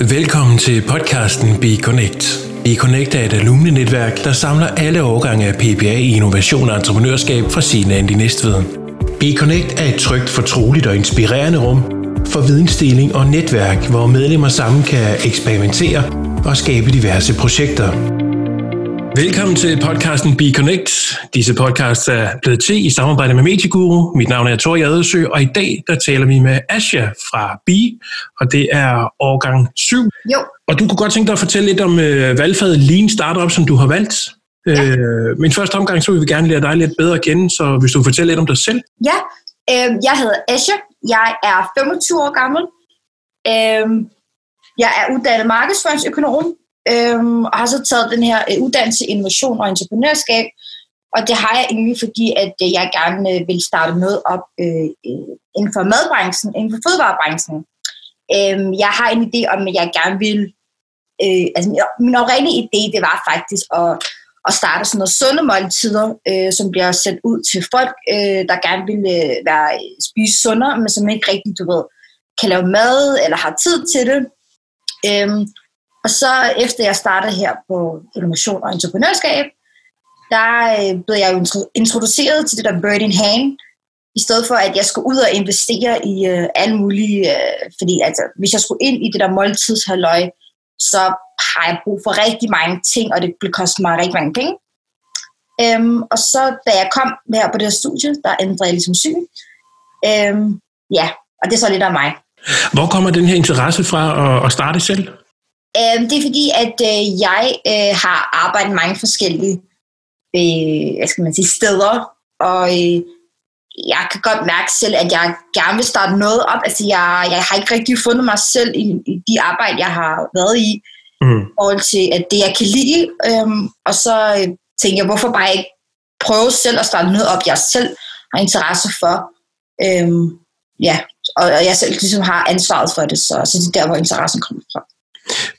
Velkommen til podcasten Be Connect. Be Connect er et alumnenetværk, der samler alle årgange af PPA i innovation og entreprenørskab fra sine i Næstved. Be Connect er et trygt, fortroligt og inspirerende rum for vidensdeling og netværk, hvor medlemmer sammen kan eksperimentere og skabe diverse projekter. Velkommen til podcasten Be Connect. Disse podcasts er blevet til i samarbejde med Medieguru. Mit navn er Tor Jadesø, og i dag der taler vi med Asha fra Be, og det er årgang 7. Jo. Og du kunne godt tænke dig at fortælle lidt om øh, valgfaget Lean Startup, som du har valgt. Ja. Øh, min første omgang, så vil vi gerne lære dig lidt bedre at kende, så hvis du fortæller lidt om dig selv. Ja, øh, jeg hedder Asha. Jeg er 25 år gammel. Øh, jeg er uddannet markedsføringsøkonom øhm, og har så taget den her øh, uddannelse innovation og entreprenørskab, og det har jeg egentlig, fordi at øh, jeg gerne øh, vil starte noget op øh, øh, inden for madbranchen, inden for fødevarebranchen. Øhm, jeg har en idé om, at jeg gerne vil... Øh, altså min, oprindelige idé, det var faktisk at, at starte sådan noget sunde måltider, øh, som bliver sendt ud til folk, øh, der gerne vil øh, være, spise sundere, men som ikke rigtig, du ved, kan lave mad eller har tid til det. Øhm, og så efter jeg startede her på innovation og entreprenørskab, der øh, blev jeg jo introduceret til det der bird in hand, i stedet for at jeg skulle ud og investere i øh, alle mulige, øh, fordi altså, hvis jeg skulle ind i det der måltidshalløj, så har jeg brug for rigtig mange ting, og det blev koste mig rigtig mange penge. Øhm, og så da jeg kom her på det her studie, der ændrede jeg ligesom syn. Øhm, ja, og det er så lidt af mig. Hvor kommer den her interesse fra at, at starte selv? Øh, det er fordi, at øh, jeg øh, har arbejdet mange forskellige øh, hvad skal man sige, steder, og øh, jeg kan godt mærke selv, at jeg gerne vil starte noget op. Altså, jeg, jeg har ikke rigtig fundet mig selv i, i de arbejde, jeg har været i, mm. i forhold til at det, jeg kan lide. Øhm, og så øh, tænker jeg, hvorfor bare ikke prøve selv at starte noget op, jeg selv har interesse for. Øhm, ja, og, og jeg selv ligesom har ansvaret for det, så, så det er der, hvor interessen kommer fra.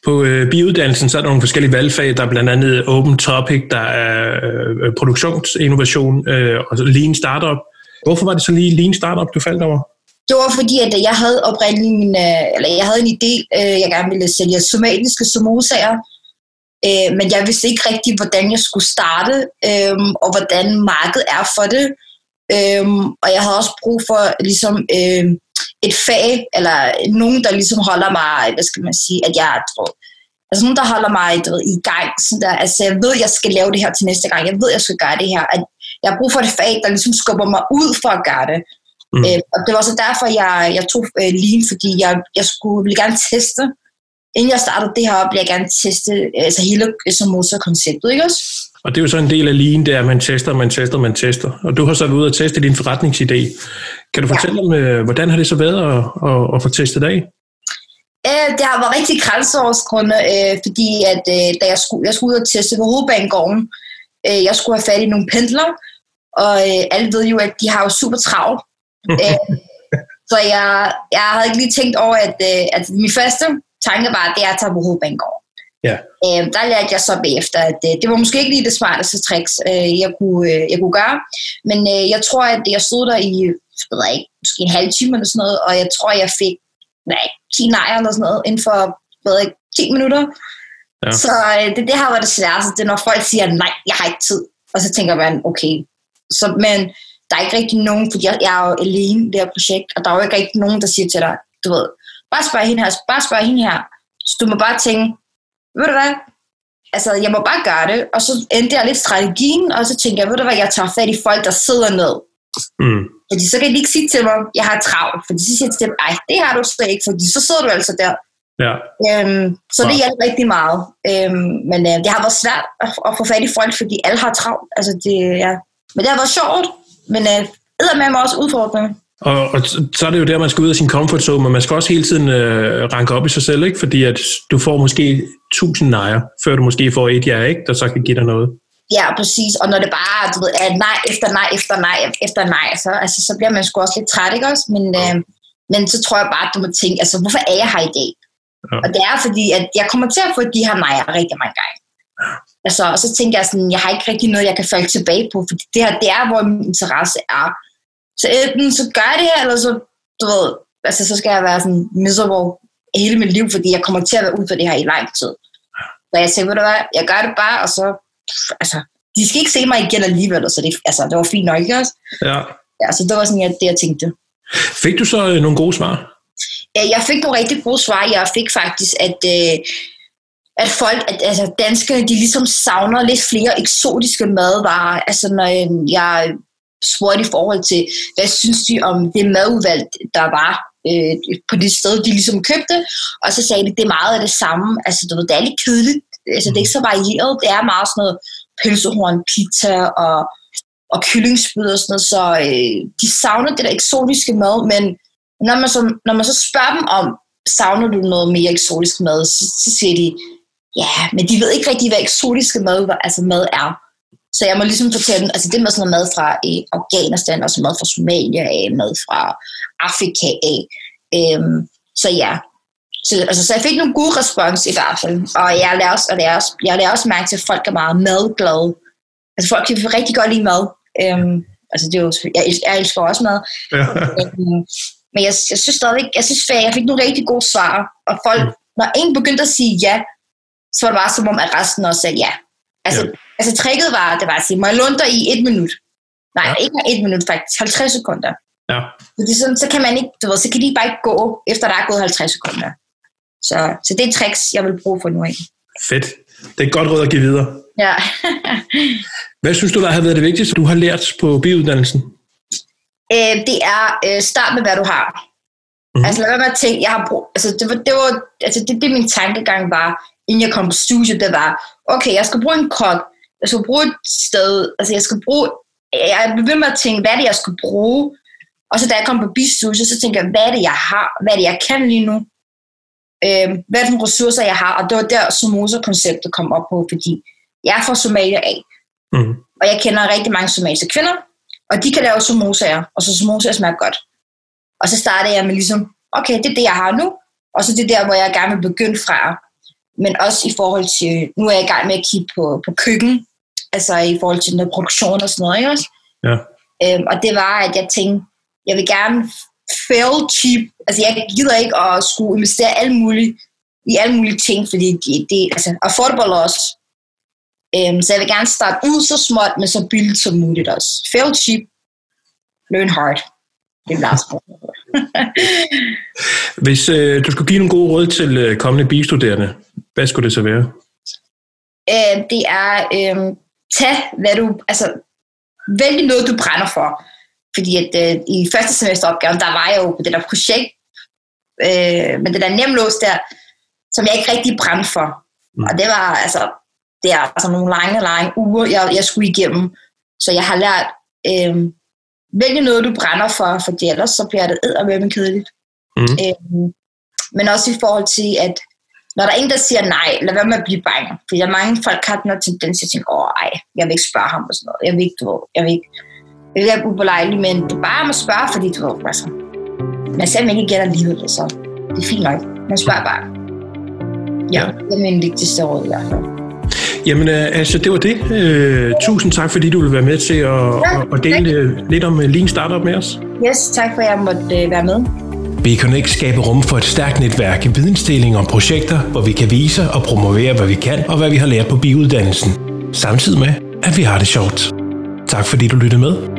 På øh, biuddannelsen så er der nogle forskellige valgfag. Der er blandt andet Open Topic, der er øh, produktionsinnovation øh, og Lean Startup. Hvorfor var det så lige Lean Startup, du faldt over? Det var fordi, at jeg havde oprindeligt min, øh, eller jeg havde en idé, øh, jeg gerne ville sælge somatiske samosaer, øh, men jeg vidste ikke rigtig, hvordan jeg skulle starte, og hvordan markedet er for det. Øh, og jeg havde også brug for ligesom øh, et fag, eller nogen, der ligesom holder mig, hvad skal man sige, at jeg tror, altså nogen, der holder mig ved, i gang, sådan der, altså jeg ved, jeg skal lave det her til næste gang, jeg ved, jeg skal gøre det her, at jeg har brug for et fag, der ligesom skubber mig ud for at gøre det. Mm. Øh, og det var så derfor, jeg, jeg tog øh, Lean, fordi jeg, jeg skulle ville gerne teste, inden jeg startede det her op, ville jeg gerne teste altså hele som motorkonceptet, ikke også? Og det er jo så en del af lean, det er, at man tester, man tester, man tester. Og du har så været ude og teste din forretningsidé. Kan du fortælle ja. om, øh, hvordan har det så været at, at, at få testet af? Øh, det har været rigtig grænseoverskridende, øh, fordi at, da jeg skulle, jeg skulle ud og teste på hovedbanegården, jeg skulle have fat i nogle pendler, og alle ved jo, at de har jo super travlt. så jeg, jeg havde ikke lige tænkt over, at, at min første tanke var, at det er at tage på hovedbanegården. Ja. Øh, der lærte jeg så bagefter, at øh, det var måske ikke lige det smarteste tricks, øh, jeg, kunne, øh, jeg kunne gøre. Men øh, jeg tror, at jeg stod der i jeg ved ikke, måske en halv time eller sådan noget, og jeg tror, jeg fik nej, 10 nejer eller sådan noget inden for ved ikke, 10 minutter. Ja. Så øh, det, det har været det sværeste, det er, når folk siger, nej, jeg har ikke tid. Og så tænker man, okay. Så, men der er ikke rigtig nogen, fordi jeg, jeg er jo alene i det her projekt, og der er jo ikke rigtig nogen, der siger til dig, du ved, bare spørg hende her, bare spørg hende her. Så du må bare tænke, ved du hvad, altså jeg må bare gøre det, og så endte jeg lidt strategien, og så tænkte jeg, ved du hvad, jeg tager fat i folk, der sidder ned. Mm. Fordi så kan de ikke sige til mig, jeg har travlt, fordi så siger de til dem, ej, det har du slet ikke, fordi så sidder du altså der. Ja. Øhm, så det hjælper rigtig meget. Øhm, men øh, det har været svært at, at få fat i folk, fordi alle har travlt. Altså, det, ja. Men det har været sjovt, men øh, med mig også udfordrende. Og, og så er det jo der, man skal ud af sin comfort zone, men man skal også hele tiden øh, ranke op i sig selv, ikke? fordi at du får måske tusind nejer, før du måske får et ja, ikke? der så kan give dig noget. Ja, præcis. Og når det bare du ved, er nej efter nej efter nej efter nej, så, altså, så bliver man sgu også lidt træt, ikke også? Men, øh, men så tror jeg bare, at du må tænke, altså hvorfor er jeg her i dag? Ja. Og det er fordi, at jeg kommer til at få de her nejer rigtig mange gange. Altså, og så tænker jeg sådan, jeg har ikke rigtig noget, jeg kan falde tilbage på, for det her, det er, hvor min interesse er. Så enten så gør jeg det her, eller så, du ved, altså så skal jeg være sådan miserable hele mit liv, fordi jeg kommer til at være ude for det her i lang tid. Så jeg tænkte, ved du hvad, jeg gør det bare, og så, pff, altså, de skal ikke se mig igen alligevel, så det, altså, det var fint nok, ikke også? Ja. Ja, så det var sådan, jeg, det jeg tænkte. Fik du så øh, nogle gode svar? Jeg fik nogle rigtig gode svar. Jeg fik faktisk, at, øh, at folk, at, altså danskerne, de ligesom savner lidt flere eksotiske madvarer. Altså når jeg spurgte i forhold til, hvad synes de om det madudvalg, der var øh, på det sted, de ligesom købte. Og så sagde de, det er meget af det samme. Altså du ved, det er lidt kedeligt. Altså det er ikke så varieret. Det er meget sådan noget pølsehorn, pizza og, og kyllingsspyd og sådan noget. Så øh, de savner det der eksotiske mad, men når man, så, når man så spørger dem om, savner du noget mere eksotisk mad, så, så siger de, ja, men de ved ikke rigtig, hvad eksotiske mad, altså mad er. Så jeg må ligesom fortælle dem, altså det med sådan noget mad fra eh, Afghanistan, og så mad fra Somalia af, mad fra Afrika af. Øhm, så ja, så, altså, så jeg fik nogle gode respons i hvert fald. Og jeg lader også, og jeg også, jeg lader også mærke til, at folk er meget madglade. Altså folk kan rigtig godt lide mad. Øhm, altså det er jo, jeg, elsker, jeg elsker også mad. Ja. Øhm, men jeg, jeg synes stadig, jeg synes, at jeg fik nogle rigtig gode svar. Og folk, mm. når en begyndte at sige ja, så var det bare som om, at resten også sagde ja. Altså, ja. Altså tricket var, det var at sige, må jeg dig i et minut? Nej, ja. ikke et minut faktisk, 50 sekunder. Ja. Fordi sådan, så kan man ikke, du ved, så kan de bare ikke gå, efter der er gået 50 sekunder. Så, så det er tricks, jeg vil bruge for nu af. Fedt. Det er godt råd at give videre. Ja. Hvad synes du, der har været det vigtigste, du har lært på biuddannelsen? Øh, det er øh, start med, hvad du har. Mm-hmm. Altså lad være med at tænke, jeg har brug, altså det var, det var, altså det, det min tankegang var, inden jeg kom på studiet, det var, okay, jeg skal bruge en kok, jeg skal bruge et sted, altså jeg skal bruge, jeg med at tænke, hvad er det, jeg skal bruge? Og så da jeg kom på bistudiet, så tænker jeg, hvad er det, jeg har? Hvad er det, jeg kan lige nu? Øh, hvad er det ressourcer, jeg har? Og det var der, Somoza-konceptet kom op på, fordi jeg er fra Somalia af. Mm. Og jeg kender rigtig mange somaliske kvinder, og de kan lave samosaer, og så samosaer smager godt. Og så startede jeg med ligesom, okay, det er det, jeg har nu, og så det er der, hvor jeg gerne vil begynde fra. Men også i forhold til, nu er jeg i gang med at kigge på, på køkken, altså i forhold til noget produktion og sådan noget, ikke også? Ja. Øhm, og det var, at jeg tænkte, jeg vil gerne fail cheap. Altså jeg gider ikke at skulle investere alt muligt, i alle mulige ting, fordi det, det altså affordable også. Um, så jeg vil gerne starte ud så småt, men så billigt som muligt også. Fail cheap, learn hard. Det er Lars Hvis øh, du skulle give nogle gode råd til øh, kommende bistuderende, hvad skulle det så være? Uh, det er, øh, tag hvad du, altså vælg noget, du brænder for. Fordi at øh, i første semesteropgaven, der var jeg jo på det der projekt, øh, men det der nemlås der, som jeg ikke rigtig brændte for. Mm. Og det var altså, det er altså nogle lange, lange uger, jeg, jeg skulle igennem. Så jeg har lært, øh, vælge noget, du brænder for, for ellers så bliver det eddermame kedeligt. Mm. Øh, men også i forhold til, at når der er en, der siger nej, lad være med at blive bange. Fordi der er mange folk, har den tendens til at tænke, åh ej, jeg vil ikke spørge ham og sådan noget. Jeg vil ikke, du jeg vil ikke det er upålejligt, men det er bare at spørge, fordi du ved, altså, man selv ikke gætter livet, så det er fint nok. Man spørger bare. Ja, det er min vigtigste råd i hvert fald. Jamen, altså, det var det. Uh, tusind tak, fordi du vil være med til at, ja, at dele tak. lidt om uh, Lean Startup med os. Yes, tak for, at jeg måtte uh, være med. Connect skaber rum for et stærkt netværk i vidensdeling om projekter, hvor vi kan vise og promovere, hvad vi kan og hvad vi har lært på biuddannelsen. Samtidig med, at vi har det sjovt. Tak fordi du lyttede med.